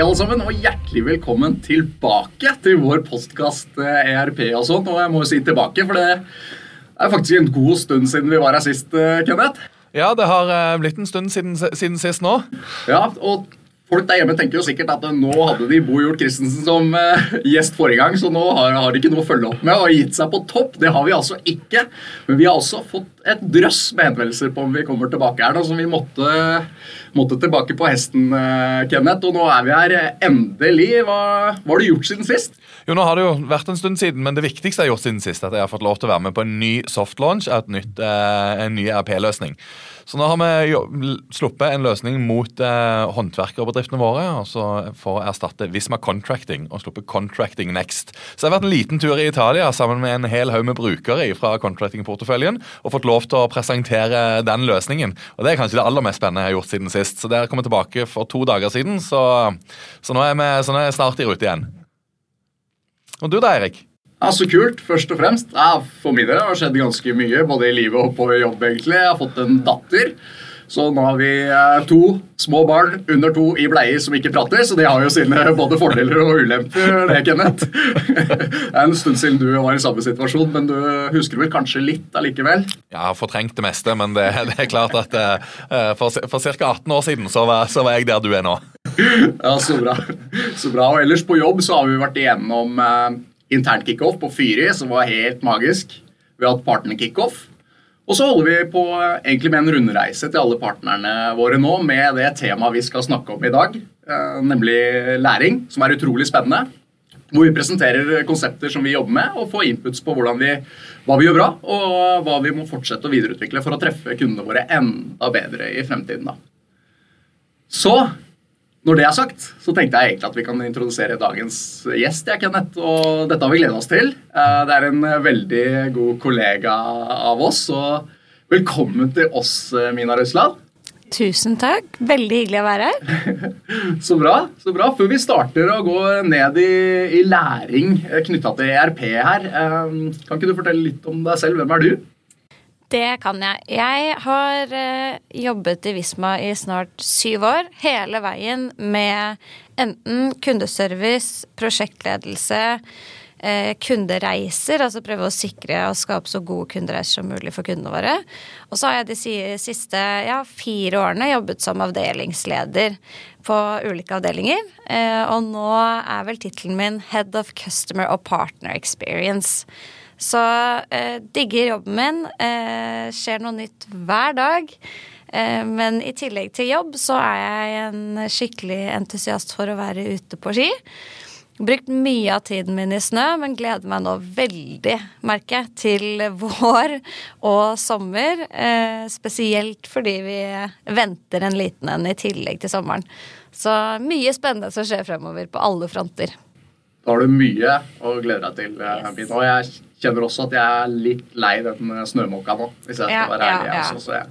alle sammen, og hjertelig velkommen tilbake til vår postkast ERP og sånn. Og jeg må jo si tilbake, for det er faktisk en god stund siden vi var her sist, eh, Kenneth. Ja, det har eh, blitt en stund siden, siden sist nå. Ja, og Folk der hjemme tenker jo sikkert at nå hadde de Bo Hjort Christensen som uh, gjest forrige gang, så nå har, har de ikke noe å følge opp med og har gitt seg på topp. Det har vi altså ikke. Men vi har også fått et drøss med henvendelser på om vi kommer tilbake her. nå, som vi måtte, måtte tilbake på hesten, uh, Kenneth. Og nå er vi her endelig. Hva har du gjort siden sist? Jo, nå har det jo vært en stund siden, men det viktigste jeg har gjort siden sist, at jeg har fått lov til å være med på en ny soft launch av uh, en ny RP-løsning. Så nå har vi sluppet en løsning mot eh, håndverkerbedriftene våre. altså For å erstatte Visma Contracting og sluppet Contracting Next. Så jeg har vært en liten tur i Italia sammen med en hel haug med brukere fra contracting-porteføljen og fått lov til å presentere den løsningen. Og Det er kanskje det aller mest spennende jeg har gjort siden sist. Så der kom jeg tilbake for to dager siden, så, så, nå, er vi, så nå er jeg snart i rute igjen. Og du da, Erik? Ja, Så kult, først og fremst. Ja, for min del har det skjedd ganske mye, både i livet og på jobb. egentlig. Jeg har fått en datter. Så nå har vi eh, to små barn under to i bleier som ikke prater, så det har jo sine både fordeler og ulemper, det, Kenneth. Det er en stund siden du var i samme situasjon, men du husker vel kanskje litt allikevel? Jeg har fortrengt det meste, men det, det er klart at uh, for, for ca. 18 år siden så var, så var, jeg der du er nå. Ja, så bra. så bra. Og ellers på jobb så har vi vært igjennom eh, intern kickoff på Fyri, som var helt magisk. Vi har hatt partner-kickoff. Og så holder vi på egentlig med en rundreise til alle partnerne våre nå med det temaet vi skal snakke om i dag, eh, nemlig læring, som er utrolig spennende. Hvor vi presenterer konsepter som vi jobber med, og får inputs på vi, hva vi gjør bra, og hva vi må fortsette å videreutvikle for å treffe kundene våre enda bedre i fremtiden. Da. Så når det er sagt, så tenkte jeg egentlig at vi kan introdusere dagens gjest. Jeg, Kenneth, og Dette har vi gleda oss til. Eh, det er en veldig god kollega av oss. og Velkommen til oss, eh, Mina Røsland. Tusen takk. Veldig hyggelig å være her. så bra. så bra. Før vi starter å gå ned i, i læring eh, knytta til ERP her, kan ikke du fortelle litt om deg selv? Hvem er du? Det kan jeg. Jeg har eh, jobbet i Visma i snart syv år. Hele veien med enten kundeservice, prosjektledelse, eh, kundereiser. Altså prøve å sikre og skape så gode kundereiser som mulig for kundene våre. Og så har jeg de siste ja, fire årene jobbet som avdelingsleder på ulike avdelinger. Eh, og nå er vel tittelen min Head of Customer og Partner Experience. Så eh, digger jobben min. Eh, skjer noe nytt hver dag. Eh, men i tillegg til jobb så er jeg en skikkelig entusiast for å være ute på ski. Brukt mye av tiden min i snø, men gleder meg nå veldig, merker jeg, til vår og sommer. Eh, spesielt fordi vi venter en liten en i tillegg til sommeren. Så mye spennende som skjer fremover på alle fronter. Da har du mye å glede deg til. Eh, yes. Og jeg kjenner også at jeg er litt lei den eh, snømåka nå, hvis jeg skal ja, være ærlig. Ja, ja. Altså, så jeg,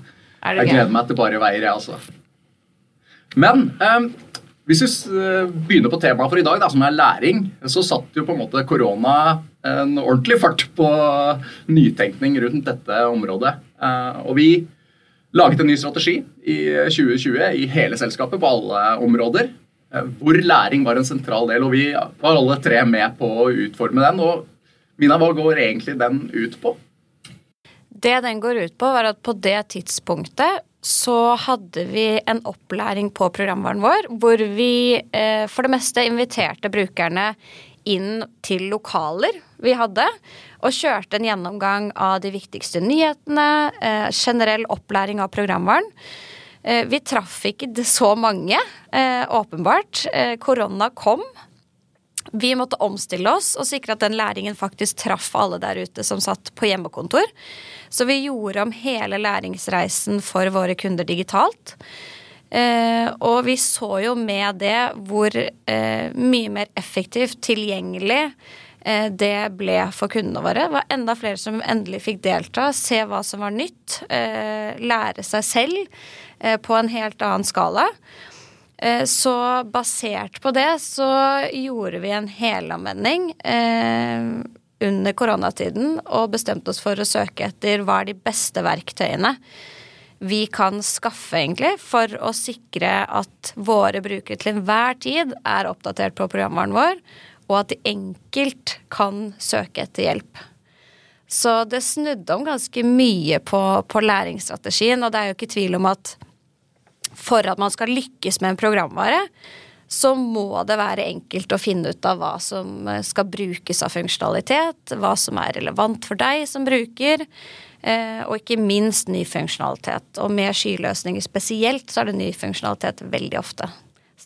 jeg gleder meg til bare veier, jeg, altså. Men um, hvis vi begynner på temaet for i dag, da, som er læring, så satt jo på en måte korona en ordentlig fart på nytenkning rundt dette området. Uh, og vi laget en ny strategi i 2020 i hele selskapet på alle områder. Eh, hvor læring var en sentral del. Og vi var alle tre med på å utforme den. Og Mina, hva går egentlig den ut på? Det den går ut på, var at på det tidspunktet så hadde vi en opplæring på programvaren vår hvor vi eh, for det meste inviterte brukerne inn til lokaler vi hadde, og kjørte en gjennomgang av de viktigste nyhetene, eh, generell opplæring av programvaren. Eh, vi traff ikke så mange, eh, åpenbart. Eh, korona kom. Vi måtte omstille oss og sikre at den læringen faktisk traff alle der ute som satt på hjemmekontor. Så vi gjorde om hele læringsreisen for våre kunder digitalt. og vi så jo med det hvor mye mer effektivt tilgjengelig det ble for kundene våre. Det var enda flere som endelig fikk delta, se hva som var nytt, lære seg selv. Eh, på en helt annen skala. Eh, så basert på det så gjorde vi en helomvending eh, under koronatiden og bestemte oss for å søke etter hva er de beste verktøyene vi kan skaffe, egentlig, for å sikre at våre brukere til enhver tid er oppdatert på programvaren vår, og at de enkelt kan søke etter hjelp. Så det snudde om ganske mye på, på læringsstrategien, og det er jo ikke tvil om at for at man skal lykkes med en programvare, så må det være enkelt å finne ut av hva som skal brukes av funksjonalitet, hva som er relevant for deg som bruker, eh, og ikke minst ny funksjonalitet. Og med skyløsninger spesielt så er det ny funksjonalitet veldig ofte.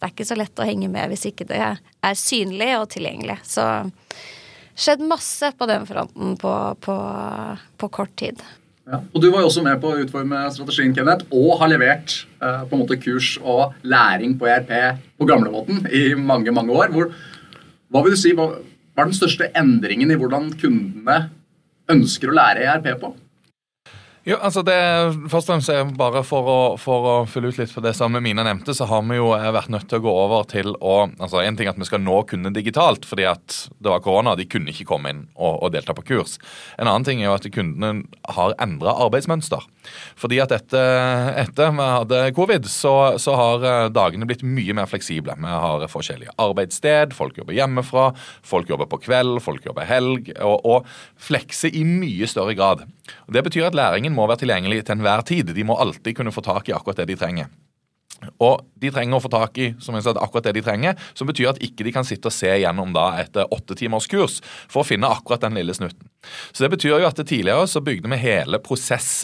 Det er ikke så lett å henge med hvis ikke det er synlig og tilgjengelig. Så skjedd masse på den fronten på, på, på kort tid. Ja. Og Du var jo også med på å utforme strategien Kenneth, og har levert eh, på en måte kurs og læring på ERP på gamlemåten i mange mange år. Hvor, hva vil du si, hva, hva er den største endringen i hvordan kundene ønsker å lære ERP på? Jo, altså det Først og fremst bare for å, for å fylle ut litt på det som Mina nevnte, så har vi jo vært nødt til å gå over til å altså En ting at vi skal nå kundene digitalt, fordi at det var korona. De kunne ikke komme inn og, og delta på kurs. En annen ting er jo at kundene har endra arbeidsmønster. Fordi at etter, etter vi hadde covid, så, så, har eh, dagene blitt mye mer fleksible. Vi har forskjellige arbeidssted, folk jobber hjemmefra, folk jobber på kveld, folk jobber helg, og, og flekser i mye større grad. Og det betyr at læringen må være tilgjengelig til enhver tid. De må alltid kunne få tak i akkurat det de trenger. Og de trenger å få tak i som jeg sa, akkurat det de trenger, som betyr at ikke de kan sitte og se gjennom da et åtte timers kurs for å finne akkurat den lille snutten. Så det betyr jo at Tidligere så bygde vi hele prosess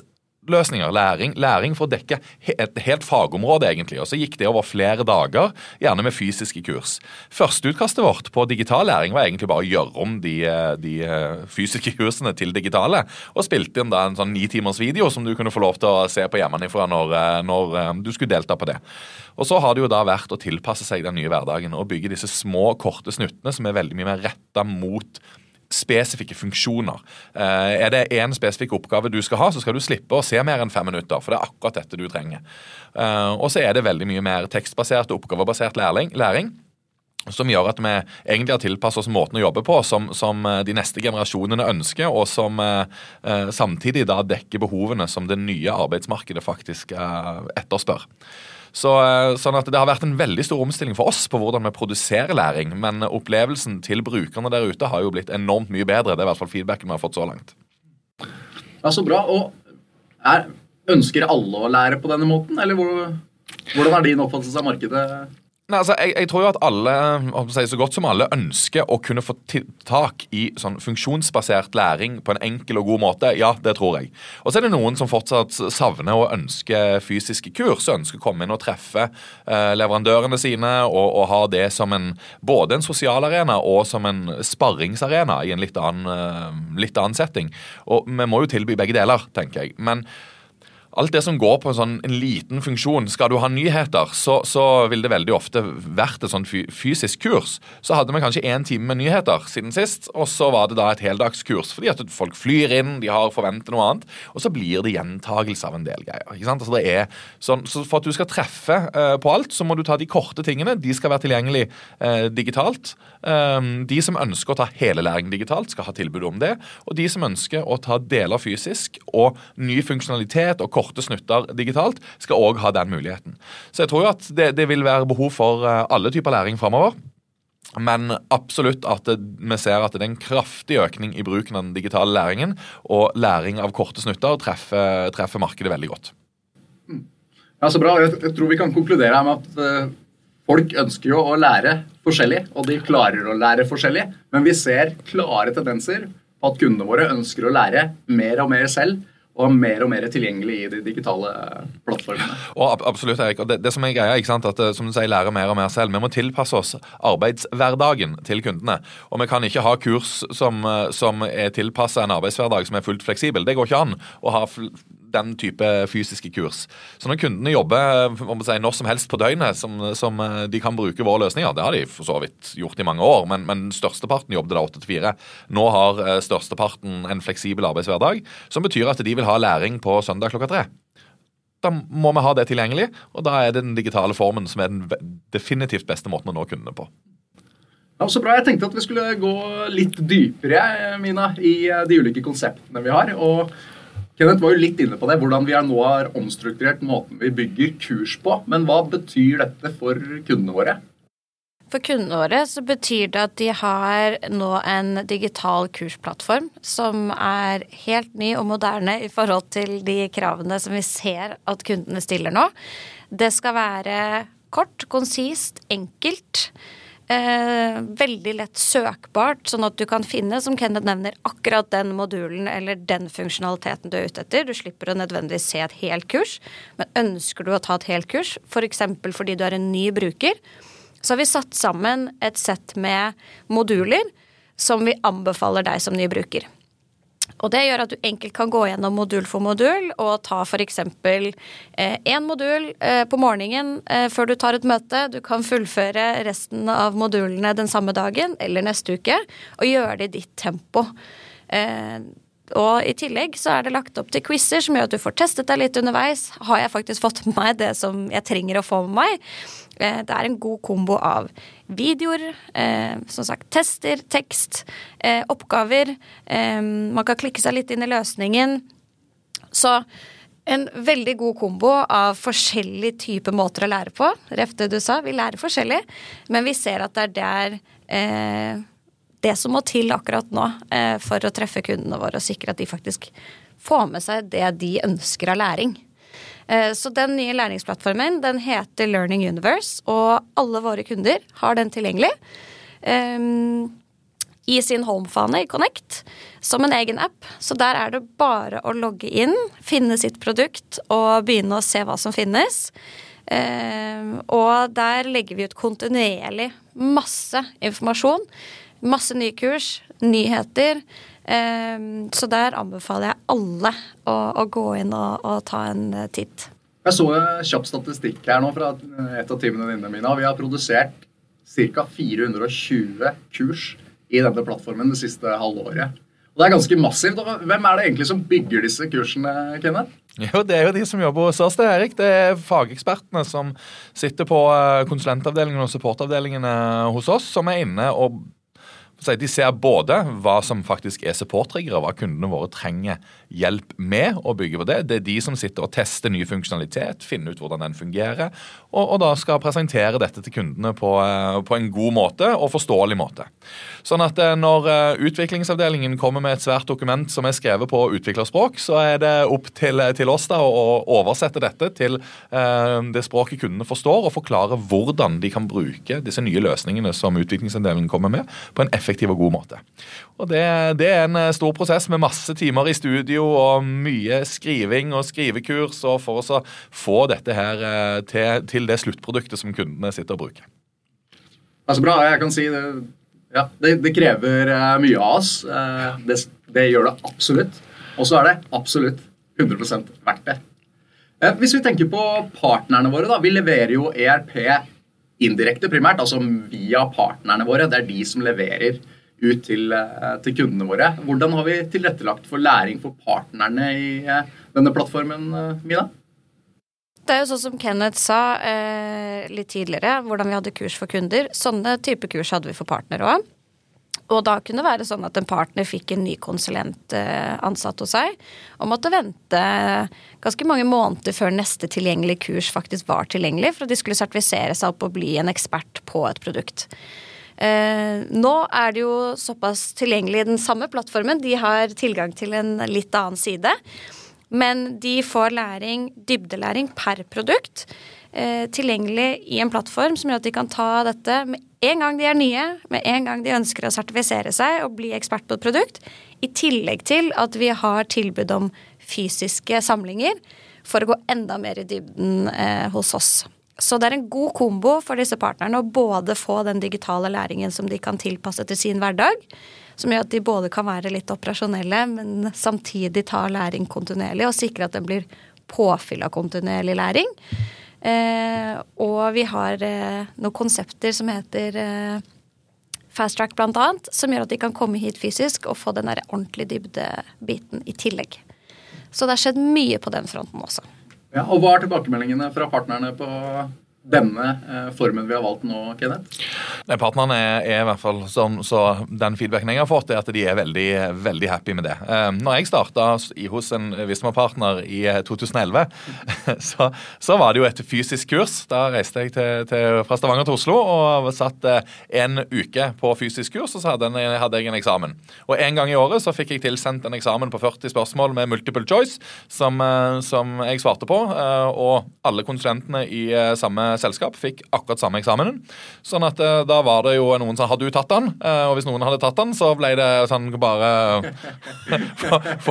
løsninger, læring, læring for å dekke et helt fagområde, egentlig. Og så gikk det over flere dager, gjerne med fysiske kurs. Førsteutkastet vårt på digital læring var egentlig bare å gjøre om de, de eh, fysiske kursene til digitale, og spilte inn da en sånn ni timers video som du kunne få lov til å se på hjemmefra når, eh, når eh, du skulle delta på det. Og så har det jo da vært å tilpasse seg den nye hverdagen og bygge disse små, korte snuttene som er veldig mye mer retta mot spesifikke funksjoner. Eh, er det én spesifikk oppgave du skal ha, så skal du slippe å se mer enn fem minutter. For det er akkurat dette du trenger. Eh, og så er det veldig mye mer tekstbasert og oppgavebasert læring. som gjør at vi egentlig har tilpasset oss måten å jobbe på som, som eh, de neste generasjonene ønsker, og som eh, samtidig da dekker behovene som det nye arbeidsmarkedet faktisk eh, etterspør. Så, eh, sånn at Det har vært en veldig stor omstilling for oss på hvordan vi produserer læring. Men opplevelsen til brukerne der ute har jo blitt enormt mye bedre. Det er i hvert fall feedbacken vi har fått så langt. Ja, Så bra. Og er, ønsker alle å lære på denne måten, eller hvor, hvordan er din oppfattelse av markedet? Nei, altså, jeg, jeg, tror jo at alle, så godt som alle ønsker å kunne få tak i sånn funksjonsbasert læring på en enkel og god måte. Ja, det tror jeg. Og så er det noen som fortsatt savner og ønsker fysiske kurs. og Ønsker å komme inn og treffe eh, leverandørene sine og, og, ha det som en, både en sosial arena og som en sparringsarena i en litt annen, eh, litt annen setting. Og vi må jo tilby begge deler, tenker jeg. Men alt det som går på en, sånn, en liten funksjon Skal du ha nyheter, så, så vil det veldig ofte vært et sånn fysisk kurs. Så hadde vi kanskje én time med nyheter siden sist, og så var det da et heldagskurs. Fordi at folk flyr inn, de har forventet noe annet, og så blir det gjentagelse av en del greier. ikke sant? Altså det er sånn, så For at du skal treffe uh, på alt, så må du ta de korte tingene. De skal være tilgjengelig uh, digitalt. Um, de som ønsker å ta hele læringen digitalt, skal ha tilbud om det. Og de som ønsker å ta deler fysisk og ny funksjonalitet og korte snutter digitalt, skal òg ha den muligheten. Så jeg tror jo at det, det vil være behov for eh, alle typer læring framover. Men absolutt at det, vi ser at det er en kraftig økning i bruken av den digitale læringen, og læring av korte snutter treffer, treffer markedet veldig godt. Ja, så bra. Jeg, tror vi kan konkludere her med at uh, folk ønsker jo å lære forskjellig, og de klarer å lære forskjellig, men vi ser klare tendenser på at kundene våre ønsker å lære mer og mer selv og mer og mer tilgjengelig i de digitale plattformene. Og absolutt, Erik. Og det, det som er greia, ikke sant, at eh, som du sier, lære mer og mer selv. Vi må tilpasse oss arbeidshverdagen til kundene. Og vi kan ikke ha kurs som, eh, som er tilpassa en arbeidshverdag som er fullt fleksibel. Det går ikke an å ha den type fysiske kurs. Så når kundene jobber si, når som helst på døgnet, som, som, eh, de kan bruke våre løsninger, det har de for så vidt gjort i mange år, men, men størsteparten jobbet da 8 til 4. Nå har eh, størsteparten en fleksibel arbeidshverdag, som betyr at de vil ha læring på søndag klokka tre. Da må vi ha det tilgjengelig, og da er det den digitale formen som er den definitivt beste måten å nå kundene på. Ja, så bra. Jeg tenkte at vi skulle gå litt dypere Mina, i eh, de ulike konseptene vi har. og Kenneth var jo litt inne på det, hvordan vi nå har omstrukturert måten vi bygger kurs på. Men hva betyr dette for kundene våre? For kundene våre så betyr det at de har nå en digital kursplattform som er helt ny og moderne i forhold til de kravene som vi ser at kundene stiller nå. Det skal være kort, konsist, enkelt. Eh, veldig lett søkbart, sånn at du kan finne, som Kenneth nevner, akkurat den modulen eller den funksjonaliteten du er ute etter. Du slipper å nødvendigvis se et helt kurs, men ønsker du å ta et helt kurs, f.eks. For fordi du er en ny bruker, så har vi satt sammen et sett med moduler som vi anbefaler deg som ny bruker. Og det gjør at du enkelt kan gå gjennom modul for modul og ta f.eks. én eh, modul eh, på morgenen eh, før du tar et møte. Du kan fullføre resten av modulene den samme dagen eller neste uke og gjøre det i ditt tempo. Eh, og i tillegg så er det lagt opp til quizer som gjør at du får testet deg litt underveis. Har jeg faktisk fått med meg det som jeg trenger å få med meg? Eh, det er en god kombo av videoer, eh, som sagt tester, tekst, eh, oppgaver. Man kan klikke seg litt inn i løsningen. Så en veldig god kombo av forskjellige typer måter å lære på. Ref det du sa, vi lærer forskjellig, men vi ser at det er der det som må til akkurat nå eh, for å treffe kundene våre og sikre at de faktisk får med seg det de ønsker av læring. Eh, så den nye læringsplattformen den heter Learning Universe, og alle våre kunder har den tilgjengelig. Um, i sin homefane i Connect som en egen app. Så der er det bare å logge inn, finne sitt produkt og begynne å se hva som finnes. Um, og der legger vi ut kontinuerlig masse informasjon Masse nye kurs, nyheter. Ehm, så der anbefaler jeg alle å, å gå inn og, og, ta en eh, titt. Jeg så kjapp statistikk her nå fra et av teamene dine. Mina. Vi har produsert ca. 420 kurs i denne plattformen det siste halvåret. Og Det er ganske massivt. Hvem er det egentlig som bygger disse kursene? Kenneth? Jo, Det er jo de som jobber hos oss. Det er Erik. Det er fagekspertene som sitter på konsulentavdelingene konsulentavdelingen og supportavdelingene hos oss, som er inne og de ser både hva som faktisk er supporttriggere, hva kundene våre trenger hjelp med å bygge på det. Det er de som sitter og tester ny funksjonalitet, finner ut hvordan den fungerer, og, og da skal presentere dette til kundene på, eh, på, en god måte og forståelig måte. Sånn at eh, når eh, utviklingsavdelingen kommer med et svært dokument som er skrevet på utviklerspråk, så er det opp til, til oss da å oversette dette til eh, det språket kundene forstår, og forklare hvordan de kan bruke disse nye løsningene som utviklingsavdelingen kommer med, på en effektiv effektiv og god måte. Og det, det, er en eh, stor prosess med masse timer i studio og mye skriving og skrivekurs og for å få dette her eh, til, til, det sluttproduktet som kundene sitter og bruker. Det er så bra. Jeg kan si det, ja, det, det krever eh, mye av oss. Det, det gjør det absolutt. Og så er det absolutt 100% verdt det. Hvis vi tenker på partnerne våre, da. Vi leverer jo ERP indirekte primært, altså via partnerne våre. Det er de som leverer ut til, eh, til, kundene våre. Hvordan har vi tilrettelagt for læring for partnerne i eh, denne plattformen, eh, Mina? Det er jo sånn som Kenneth sa eh, litt tidligere, hvordan vi hadde kurs for kunder. Sånne type kurs hadde vi for partnere òg. Og da kunne det være sånn at en partner fikk en ny konsulent eh, ansatt hos seg, og måtte vente ganske mange måneder før neste tilgjengelige kurs faktisk var tilgjengelig, for at de skulle sertifisere seg opp og bli en ekspert på et produkt. Eh, nå er det jo såpass tilgjengelig i den samme plattformen. De har tilgang til en litt annen side. Men de får læring, dybdelæring per produkt eh, tilgjengelig i en plattform som gjør at de kan ta dette med en gang de er nye, med en gang de ønsker å sertifisere seg og bli ekspert på et produkt, i tillegg til at vi har tilbud om fysiske samlinger for å gå enda mer i dybden eh, hos oss. Så det er en god kombo for disse partnerne å både få den digitale læringen som de kan tilpasse til sin hverdag, som gjør at de både kan være litt operasjonelle, men samtidig ta læring kontinuerlig og sikre at den blir påfyll av kontinuerlig læring. Eh, og vi har eh, noen konsepter som heter eh, fast track annet, som gjør at de kan komme hit fysisk og få den der ordentlig dybdebiten i tillegg. Så det har skjedd mye på den fronten også. Ja, og Hva er tilbakemeldingene fra partnerne på denne eh, formen vi har valgt nå, Kenneth? Partnerne er, er, i hvert fall sånn, så Den feedbacken jeg har fått, er at de er veldig, veldig happy med det. Eh, når jeg starta hos en Visma-partner i 2011, eh, så, så, var det jo et fysisk kurs. Da reiste jeg til, til, fra Stavanger til Oslo og satt en uke på fysisk kurs, og så hadde, hadde, jeg en eksamen. Og En gang i året så fikk jeg tilsendt en eksamen på 40 spørsmål med multiple choice, som, som jeg svarte på. Og alle konsulentene i samme selskap fikk akkurat samme eksamenen. Sånn at uh, da var det jo noen som hadde du tatt den? Uh, og hvis noen hadde tatt den, så ble det sånn bare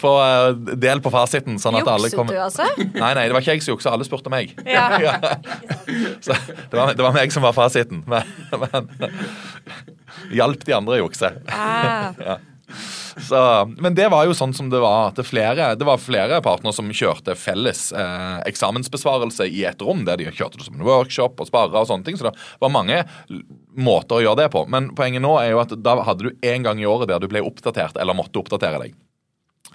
Få uh, del på fasiten. Sånn at alle kom Jukset du, altså? Nei, nei, det var ikke jeg som juksa. Alle spurte meg. Ja. ja. Så det var, det var, meg som var fasiten. Men, men hjalp de andre å jukse. Ah. Ja. Så, men det var jo sånn som det var til flere Det var flere partnere som kjørte felles eh, eksamensbesvarelse i et rom. der De kjørte det som en workshop og sparra og sånne ting. Så det var mange måter å gjøre det på. Men poenget nå er jo at da hadde du én gang i året der du ble oppdatert eller måtte oppdatere deg.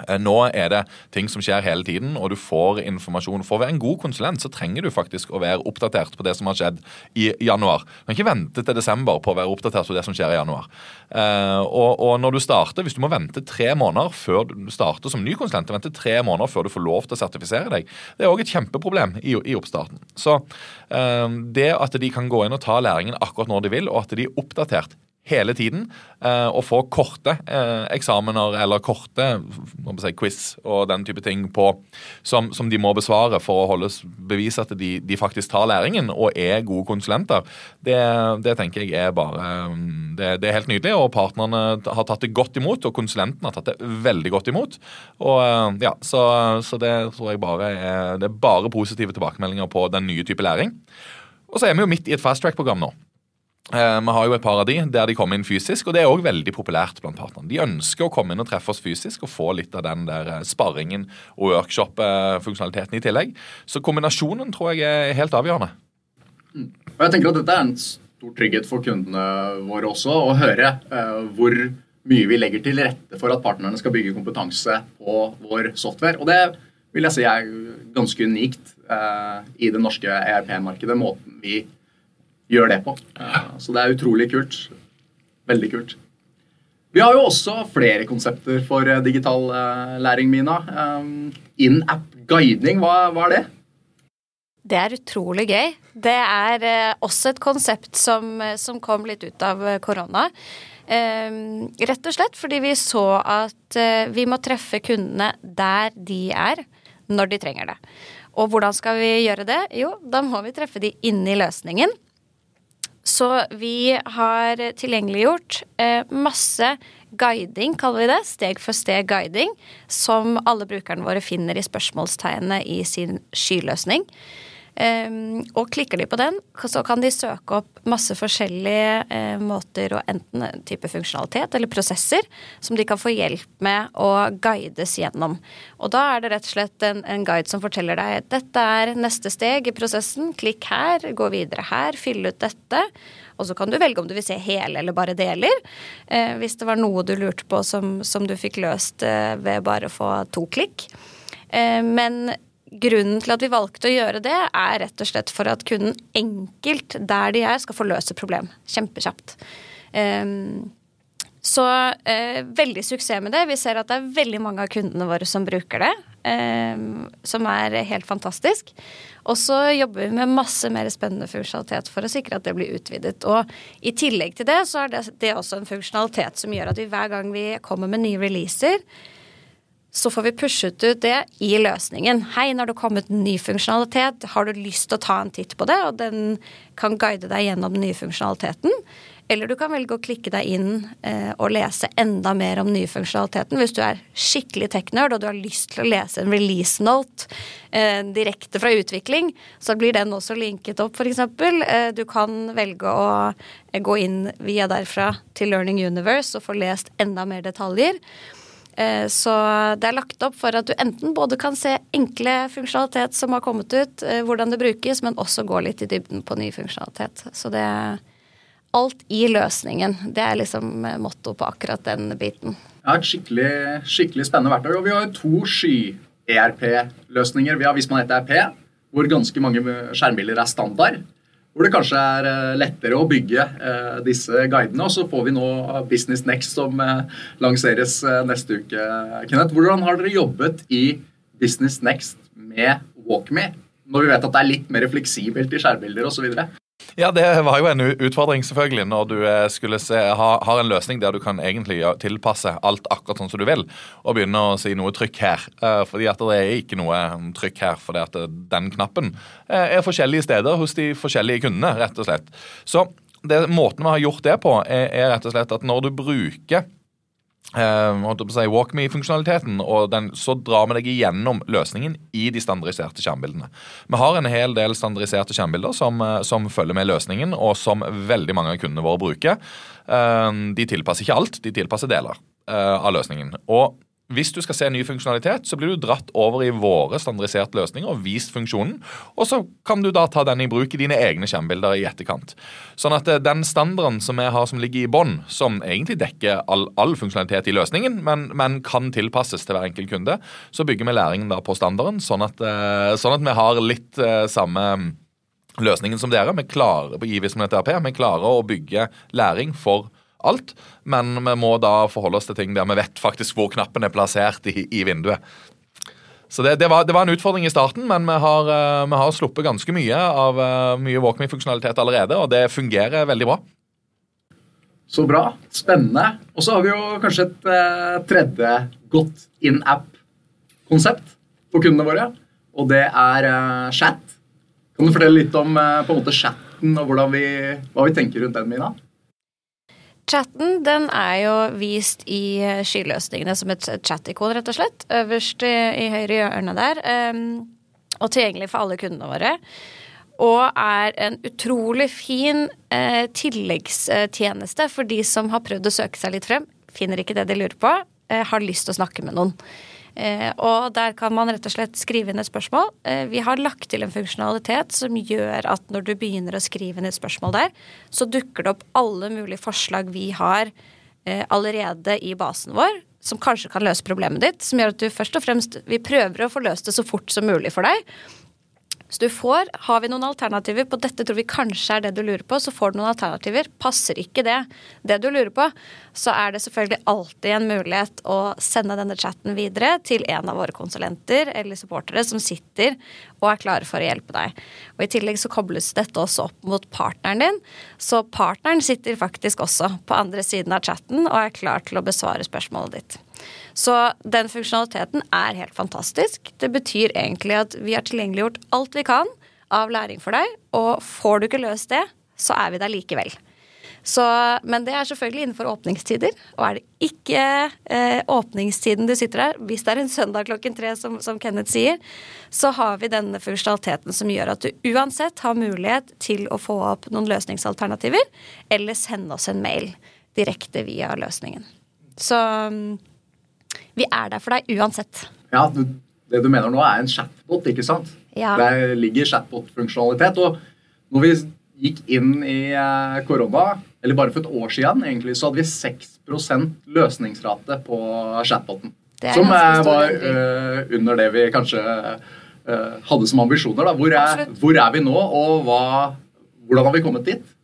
Eh, nå er det ting som skjer hele tiden, og du får informasjon. For å være en god konsulent så trenger du faktisk å være oppdatert på det som har skjedd i januar. Du kan ikke vente til desember på å være oppdatert på det som skjer i januar. Uh, og, og, når du starter, Hvis du må vente tre måneder før du starter som ny konsulent, vente tre måneder før du får lov til å sertifisere deg, det er òg et kjempeproblem i, i oppstarten. Så uh, det at de kan gå inn og ta læringen akkurat når de vil, og at de er oppdatert hele tiden eh, og få korte eh, eksamener eller korte si, quiz og den type ting på, som, som, de må besvare for å holde bevise at de, de, faktisk tar læringen og er gode konsulenter, det, det tenker jeg er bare det, det, er helt nydelig. Og partnerne har tatt det godt imot, og konsulentene har tatt det veldig godt imot. Og eh, ja, Så, så det tror jeg bare er, det er bare positive tilbakemeldinger på den nye type læring. Og så er vi jo midt i et fast track-program nå. Eh, vi har jo et par av de der de kommer inn fysisk, og det er òg veldig populært blant partnerne. De ønsker å komme inn og treffe oss fysisk og få litt av den der eh, sparringen og workshop-funksjonaliteten i tillegg. Så kombinasjonen tror jeg er helt avgjørende. Mm. Og jeg tenker at Dette er en stor trygghet for kundene våre også, å høre uh, hvor mye vi legger til rette for at partnerne skal bygge kompetanse på vår software. Og det vil jeg si er ganske unikt i det norske ERP-markedet. måten vi gjør det på. Så det er utrolig kult. Veldig kult. Vi har jo også flere konsepter for eh, digital eh, læring, Mina. Um, In-app guiding, hva, hva, er det? Det er utrolig gøy. Det er eh, også et konsept som, som kom litt ut av korona. Rett og slett fordi vi så at vi må treffe kundene der de er, når de trenger det. Og hvordan skal vi gjøre det? Jo, da må vi treffe de inni løsningen. Så vi har tilgjengeliggjort eh, masse guiding, kaller vi det. Steg for steg guiding. Som alle brukerne våre finner i spørsmålstegnet i sin skyløsning. Um, og klikker de på den, så kan de søke opp masse forskjellige uh, måter og enten type funksjonalitet eller prosesser som de kan få hjelp med å guides gjennom. Og da er det rett og slett en, en guide som forteller deg dette er neste steg i prosessen, klikk her, gå videre her, fyll ut dette. Og så kan du velge om du vil se hele eller bare deler. Eh, hvis det var noe du lurte på som, som du fikk løst eh, ved bare å få to klikk. Men grunnen til at vi valgte å gjøre det, er rett og slett for at kunden enkelt der de er, skal få løse problem kjempekjapt. Um, så uh, veldig suksess med det. Vi ser at det er veldig mange av kundene våre som bruker det. Um, som er helt fantastisk. Og så jobber vi med masse mer spennende funksjonalitet for å sikre at det blir utvidet. Og i tillegg til det, så er det, det også en funksjonalitet som gjør at vi hver gang vi kommer med nye releaser, så får vi pushet ut det i løsningen. Hei, nå har det kommet ny funksjonalitet. Har du lyst til å ta en titt på det? Og den kan guide deg gjennom den nye funksjonaliteten. Eller du kan velge å klikke deg inn eh, og lese enda mer om den nye funksjonaliteten. Hvis du er skikkelig tech-nerd og du har lyst til å lese en release note eh, direkte fra utvikling, så blir den også linket opp, f.eks. Eh, du kan velge å eh, gå inn via derfra til Learning Universe og få lest enda mer detaljer. Eh, så det er lagt opp for at du enten både kan se enkle funksjonalitet som har kommet ut, eh, hvordan det brukes, men også gå litt i dybden på ny funksjonalitet. Så det er alt i løsningen. Det er liksom motto på akkurat den biten. Ja, et skikkelig, skikkelig spennende verktøy. Og vi har to sky-ERP-løsninger. Vi har hvis man heter ERP, hvor ganske mange skjermbilder er standard. Hvor det kanskje er eh, lettere å bygge eh, disse guidene. Og så får vi nå Business Next som eh, lanseres neste uke. Kenneth, hvordan har dere jobbet i Business Next med WalkMe, når vi vet at det er litt mer fleksibelt i skjærbilder osv.? Ja, det var jo en utfordring, selvfølgelig, når du eh, skulle se, ha, har en løsning der du kan egentlig tilpasse alt akkurat sånn som du vil, og begynne å si noe trykk her. Eh, fordi at det er ikke noe mm, trykk her, fordi at den knappen eh, er forskjellige steder hos de forskjellige kundene, rett og slett. Så det, måten vi har gjort det på, er, er rett og slett at når du bruker uh, si, WalkMe-funksjonaliteten, og den, så drar vi deg igjennom løsningen i de standardiserte skjermbildene. Vi har en hel del standardiserte skjermbilder som, eh, som følger med løsningen, og som veldig mange av kundene våre bruker. Uh, de tilpasser ikke alt, de tilpasser deler av løsningen. Og hvis du skal se ny funksjonalitet, så blir du dratt over i våre standardiserte løsninger og vist funksjonen. Og så kan du da ta den i bruk i dine egne skjermbilder i etterkant. Sånn at eh, den standarden som jeg har som ligger i bånn, som egentlig dekker all, all funksjonalitet i løsningen, men, men, kan tilpasses til hver enkelt kunde, så bygger vi læringen da på standarden, sånn at, eh, sånn at vi har litt uh, samme løsningen som dere. Vi klarer på IVI som ERP, vi klarer å bygge læring for alt, men vi må da forholde oss til ting der vi vet faktisk hvor knappen er plassert i, i vinduet. Så det, det, var, det, var, en utfordring i starten, men vi har, uh, vi har sluppet ganske mye av uh, mye WalkMe-funksjonalitet allerede, og det fungerer veldig bra. Så bra. Spennende. Og så har vi jo kanskje et eh, tredje godt in app-konsept for kundene våre, og det er chat. Kan du fortelle litt om på en måte chatten og vi, hva vi tenker rundt den, Mina? Chatten den er jo vist i eh, skyløsningene som et chat-ikon, rett og slett. Øverst i, i høyre hjørne der. Um, og tilgjengelig for alle kundene våre. Og er en utrolig fin eh, tilleggstjeneste for de som har prøvd å søke seg litt frem, finner ikke det de lurer på, eh, har lyst til å snakke med noen. Eh, og der kan man rett og slett skrive inn et spørsmål. Eh, vi har lagt til en funksjonalitet som gjør at når du begynner å skrive inn et spørsmål der, så dukker det opp alle mulige forslag vi har eh, allerede i basen vår, som kanskje kan løse problemet ditt. Som gjør at du først og fremst Vi prøver å få løst det så fort som mulig for deg. Så du får, Har vi noen alternativer på dette tror vi kanskje er det du lurer på, så får du noen alternativer. Passer ikke det det du lurer på, så er det selvfølgelig alltid en mulighet å sende denne chatten videre til en av våre konsulenter eller supportere som sitter og er klare for å hjelpe deg. Og I tillegg så kobles dette også opp mot partneren din, så partneren sitter faktisk også på andre siden av chatten og er klar til å besvare spørsmålet ditt. Så den funksjonaliteten er helt fantastisk. Det betyr egentlig at vi har tilgjengeliggjort alt vi kan av læring for deg, og får du ikke løst det, så er vi der likevel. Så, men det er selvfølgelig innenfor åpningstider. Og er det ikke eh, åpningstiden du sitter der, hvis det er en søndag klokken tre, som, som, Kenneth sier, så har vi denne funksjonaliteten som gjør at du uansett har mulighet til å få opp noen løsningsalternativer, eller sende oss en mail direkte via løsningen. Så vi er der for deg uansett. Ja, du, Det du mener nå, er en chatbot, ikke sant? Ja. Der ligger chatbot-funksjonalitet. Og når vi gikk inn i eh, korona, eller bare for et år siden, egentlig, så hadde vi 6% løsningsrate på chatboten. Som eh, var uh, under det vi kanskje uh, hadde som ambisjoner. Hvor er, hvor, er, vi nå, og hva, hvordan har vi kommet dit?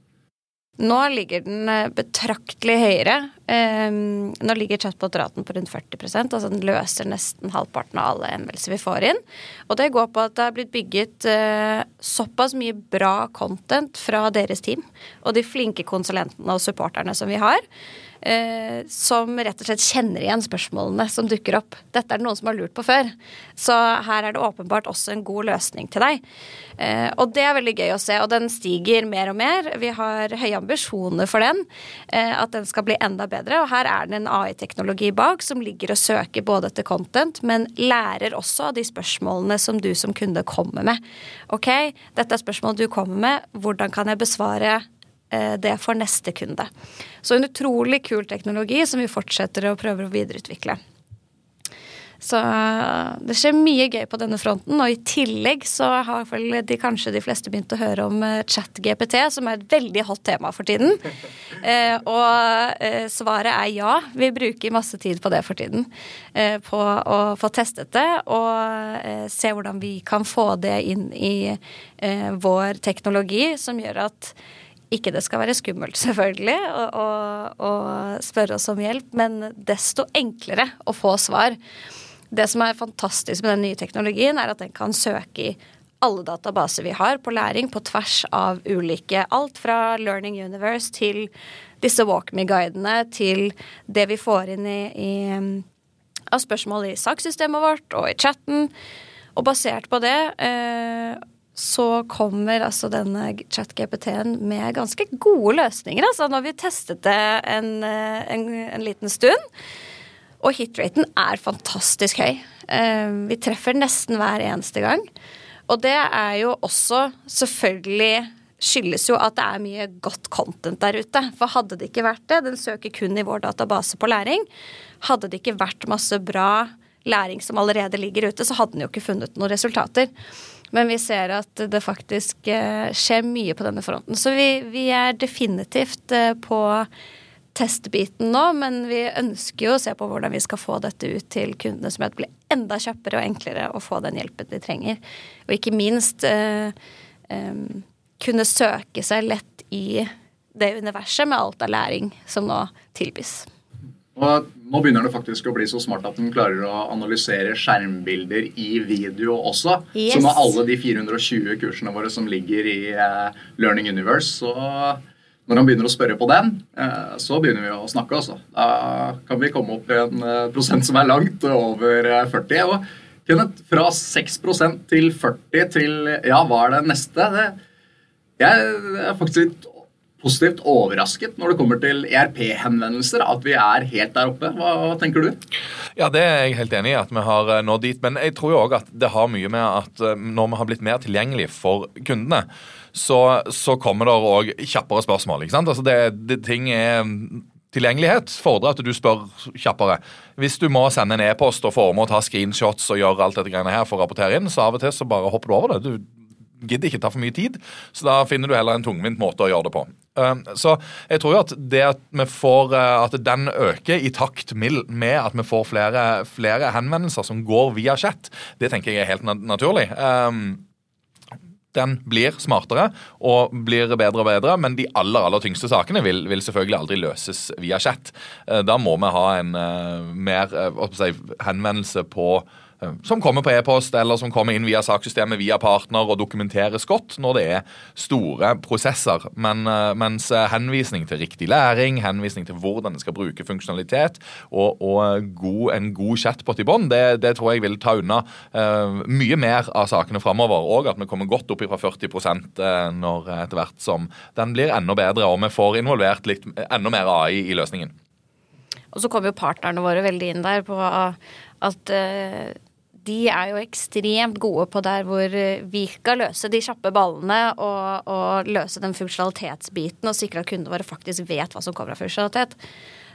Nå ligger den eh, betraktelig høyere. Um, nå ligger chatbot-raten på rundt 40% altså den løser nesten halvparten av alle anmeldelser vi får inn. Og det går på at det er blitt bygget uh, såpass mye bra content fra deres team og de flinke konsulentene og supporterne som vi har, eh, som rett og slett kjenner igjen spørsmålene som dukker opp. Dette er det noen som har lurt på før. Så her er det åpenbart også en god løsning til deg. Eh, og det er veldig gøy å se, og den stiger mer og mer. Vi har høye ambisjoner for den. Eh, at den skal bli enda bedre. Og her er det en AI-teknologi bak som ligger og søker både etter content, men lærer også av de spørsmålene som du som kunde kommer med. Ok, dette er spørsmål du kommer med. Hvordan kan jeg besvare det for neste kunde. Så en utrolig kul teknologi som vi fortsetter å prøve å videreutvikle. Så eh, det skjer mye gøy på denne fronten, og i tillegg så har de, kanskje de fleste begynt å høre om eh, ChatGPT, som er et veldig hot tema for tiden. Eh, og eh, svaret er ja. Vi bruker masse tid på det for tiden. Eh, på å få testet det og eh, se hvordan vi kan få det inn i eh, vår teknologi, som gjør at ikke det skal være skummelt, selvfølgelig, å spørre oss om hjelp, men desto enklere å få svar. Det som er fantastisk med den nye teknologien, er at den kan søke i alle databaser vi har på læring på tvers av ulike Alt fra Learning Universe til disse WalkMe-guidene til det vi får inn i, i, av spørsmål i sakssystemet vårt og i chatten. Og basert på det eh, så kommer altså denne chat-GPT-en med ganske gode løsninger. Altså når vi testet det en, eh, en, en liten stund. Og hitraten er fantastisk høy. Eh, vi treffer nesten hver eneste gang. Og det er jo også selvfølgelig skyldes jo at det er mye godt content der ute. For hadde det ikke vært det, den søker kun i vår database på læring, hadde det ikke vært masse bra læring som allerede ligger ute, så hadde den jo ikke funnet noen resultater. Men vi ser at det faktisk eh, skjer mye på denne fronten. Så vi, vi er definitivt eh, på testbiten nå, men vi ønsker jo å se på hvordan vi skal få dette ut til kundene, som gjør at det blir enda kjappere og enklere å få den hjelpen de trenger. Og ikke minst eh, eh, kunne søke seg lett i det universet med alt av læring som nå tilbys. Og nå begynner det faktisk å bli så smart at den klarer å analysere skjermbilder i video også. Yes. Så med alle de 420 kursene våre som ligger i uh, Learning Universe, så når han begynner å spørre på den, uh, så begynner vi å snakke. Altså. Da kan vi komme opp i en uh, prosent som er langt over 40. Og Kenneth, fra 6% til 40 til ja, hva er det neste? Det, jeg er faktisk litt positivt overrasket når det kommer til ERP-henvendelser, at vi er helt der oppe. Hva, hva, tenker du? Ja, Det er jeg helt enig i at vi har eh, nådd dit. Men jeg tror jo òg at det har mye med at eh, når vi har blitt mer tilgjengelig for kundene, så, så kommer det òg kjappere spørsmål. ikke sant? Altså det, det, ting er Tilgjengelighet fordrer at du spør kjappere. Hvis du må sende en e-post og få med å ta screenshots og gjøre alt dette greiene her for å rapportere inn, så av og til så bare hopper du over det. Du gidder ikke ta for mye tid, så da finner du heller en tungvint måte å gjøre det på. Um, så jeg tror jo at det at vi får uh, at den øker i takt med at vi får flere, flere henvendelser som går via chat, det tenker jeg er helt naturlig. Um, den blir smartere og blir bedre og bedre, men de aller aller tyngste sakene vil, vil selvfølgelig aldri løses via chat. Uh, da må vi ha en uh, mer si, henvendelse på Eh, som kommer på e-post eller som kommer inn via sakssystemet via partner og dokumenteres godt når det er store prosesser. Men, eh, mens eh, henvisning til riktig læring, henvisning til hvordan en skal bruke funksjonalitet og, og god, en god chatbot i bånn, det, det, tror jeg vil ta unna uh, mye mer av sakene framover. Og at vi kommer godt opp fra 40% når etter hvert som den blir enda bedre og vi får involvert litt enda mer AI i løsningen. Og så kommer jo partnerne våre veldig inn der på at uh, de er jo ekstremt gode på der hvor vi skal løse de kjappe ballene og, og løse den funksjonalitetsbiten og sikre at kundene våre faktisk vet hva som kommer av funksjonalitet.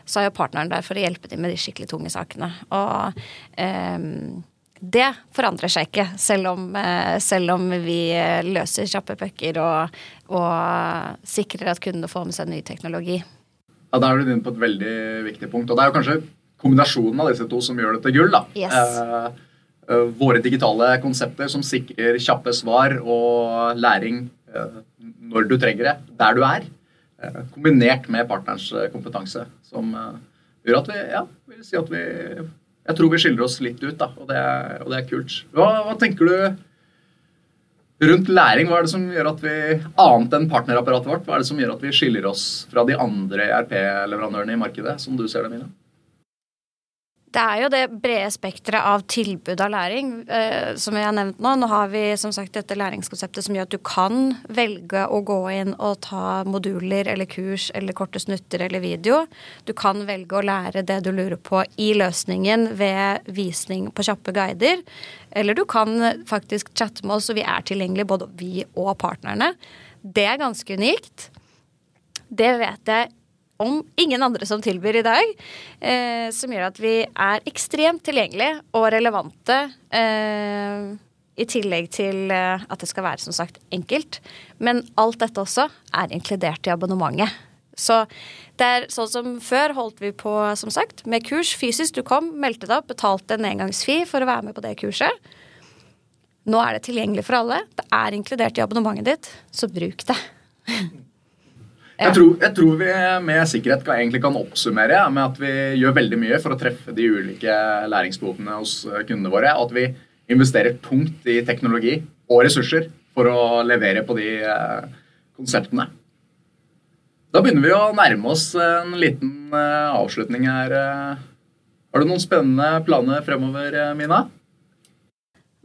Så er jo partneren der for å hjelpe dem med de skikkelig tunge sakene. Og um, det forandrer seg ikke, selv om, eh, selv om vi løser kjappe pucker og, og sikrer at kundene får med seg ny teknologi. Ja, Da er du inne på et veldig viktig punkt. Og det er jo kanskje kombinasjonen av disse to som gjør det til gull. da. Yes. Eh, eh, våre digitale konsepter som sikrer kjappe svar og læring eh, når du trenger det, der du er. Kombinert med partnerens kompetanse, som gjør at vi ja, vil si at vi Jeg tror vi skiller oss litt ut, da, og det, og det er kult. Hva, hva tenker du rundt læring, hva er det som gjør at vi, annet enn partnerapparatet vårt, hva er det som gjør at vi skiller oss fra de andre ERP-leverandørene i markedet, som du ser det, Mina? Det er jo det brede spekteret av tilbud av læring eh, som jeg har nevnt nå. Nå har vi som sagt dette læringskonseptet som gjør at du kan velge å gå inn og ta moduler eller kurs eller korte snutter eller video. Du kan velge å lære det du lurer på i løsningen ved visning på kjappe guider. Eller du kan faktisk chatte med oss, og vi er tilgjengelige både vi og partnerne. Det er ganske unikt. Det vet jeg om ingen andre som tilbyr i dag. Eh, som gjør at vi er ekstremt tilgjengelige og relevante. Eh, I tillegg til eh, at det skal være som sagt enkelt. Men alt dette også er inkludert i abonnementet. Så det er sånn som før holdt vi på, som sagt, med kurs fysisk. Du kom, meldte deg opp, betalte en engangsfi for å være med på det kurset. Nå er det tilgjengelig for alle. Det er inkludert i abonnementet ditt, så bruk det. Jeg, tror, jeg, tror, vi med sikkerhet kan, egentlig kan oppsummere ja, med at vi gjør veldig mye for å treffe de ulike læringsbehovene hos kundene våre. Og at vi investerer tungt i teknologi og ressurser for å levere på de eh, konseptene. Da begynner vi å nærme oss en liten eh, avslutning her. Eh. Har du noen spennende planer fremover, Mina?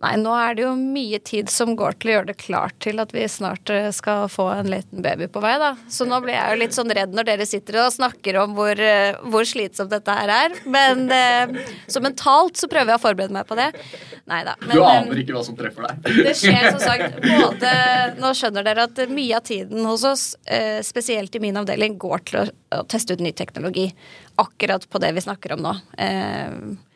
Nei, nå er det jo mye tid som går til å gjøre det klart til at vi snart eh, skal få en liten baby på vei, da. Så nå blir jeg jo litt sånn redd når dere sitter og snakker om hvor, eh, hvor slitsomt dette her er. Men eh, så mentalt så prøver jeg å forberede meg på det. Nei da. du aner ikke hva som treffer deg? Det skjer som sagt både Nå skjønner dere at mye av tiden hos oss, spesielt i min avdeling, går til å, å teste ut ny teknologi. Akkurat på det vi snakker om nå. Eh,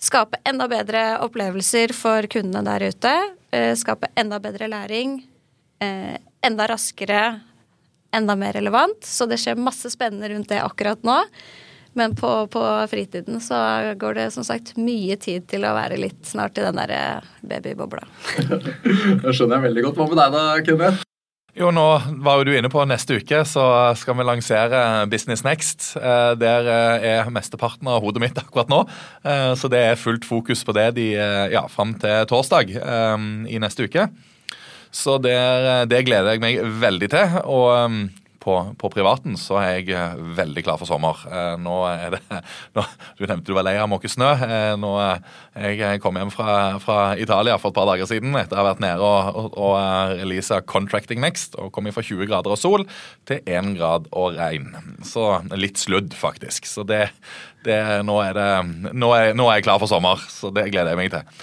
Skape enda bedre opplevelser for kundene der ute. Eh, skape enda bedre læring. Eh, enda raskere, enda mer relevant. Så det skjer masse spennende rundt det akkurat nå. Men på, på, fritiden så går det som sagt mye tid til å være litt snart i den der babybobla. det skjønner jeg veldig godt. Hva med deg da, Kenneth? Jo, nå var jo du inne på neste uke, så skal vi lansere Business Next. Eh, der eh, er mesteparten av hodet mitt akkurat nå. Eh, så det er fullt fokus på det de, ja, fram til torsdag i neste uke. Så det, det gleder jeg meg veldig til. Og på, på, privaten så er jeg eh, veldig klar for sommer. Eh, nå er det nå, Du nevnte du var lei av måke snø. Eh, nå, jeg kom hjem fra, fra, Italia for et par dager siden etter å ha vært nede og, og, og releasa Contracting Next og kom fra 20 grader og sol til 1 grad og regn. Så litt sludd, faktisk. Så det, det nå, er det, nå, er, nå er jeg klar for sommer, så det gleder jeg meg til.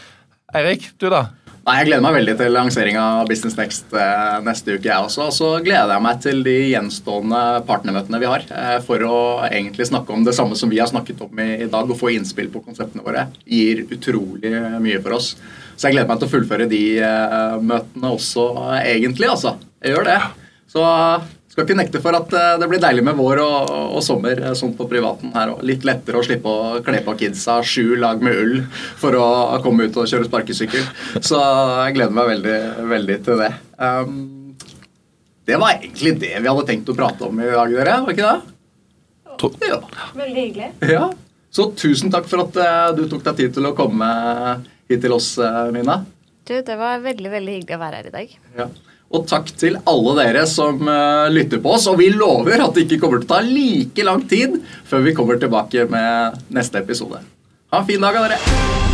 Eirik, du da? Nei, Jeg gleder meg veldig til lanseringa av Business Next eh, neste uke. jeg også. Og så gleder jeg meg til de gjenstående partnermøtene vi har. Eh, for å egentlig snakke om det samme som vi har snakket om i, dag, og få innspill på konseptene våre. Gir utrolig mye for oss. Så jeg gleder meg til å fullføre de eh, møtene også, egentlig. altså. Jeg gjør det. Så skal ikke nekte for at eh, det blir deilig med vår og, og sommer eh, sånn på privaten her. Og litt lettere å slippe å kle på kidsa sju lag med ull for å komme ut og kjøre sparkesykkel. Så jeg gleder meg veldig, veldig til det. Um, det var egentlig det vi hadde tenkt å prate om i dag, dere. Var ikke det? Ja. Veldig hyggelig. Ja. Så tusen takk for at uh, du tok deg tid til å komme hit til oss, uh, Mina. Du, det var veldig, veldig hyggelig å være her i dag. Ja. Og takk til alle dere som uh, lytter på oss. Og vi lover at det ikke kommer til å ta like lang tid før vi kommer tilbake med neste episode. Ha en fin dag dere.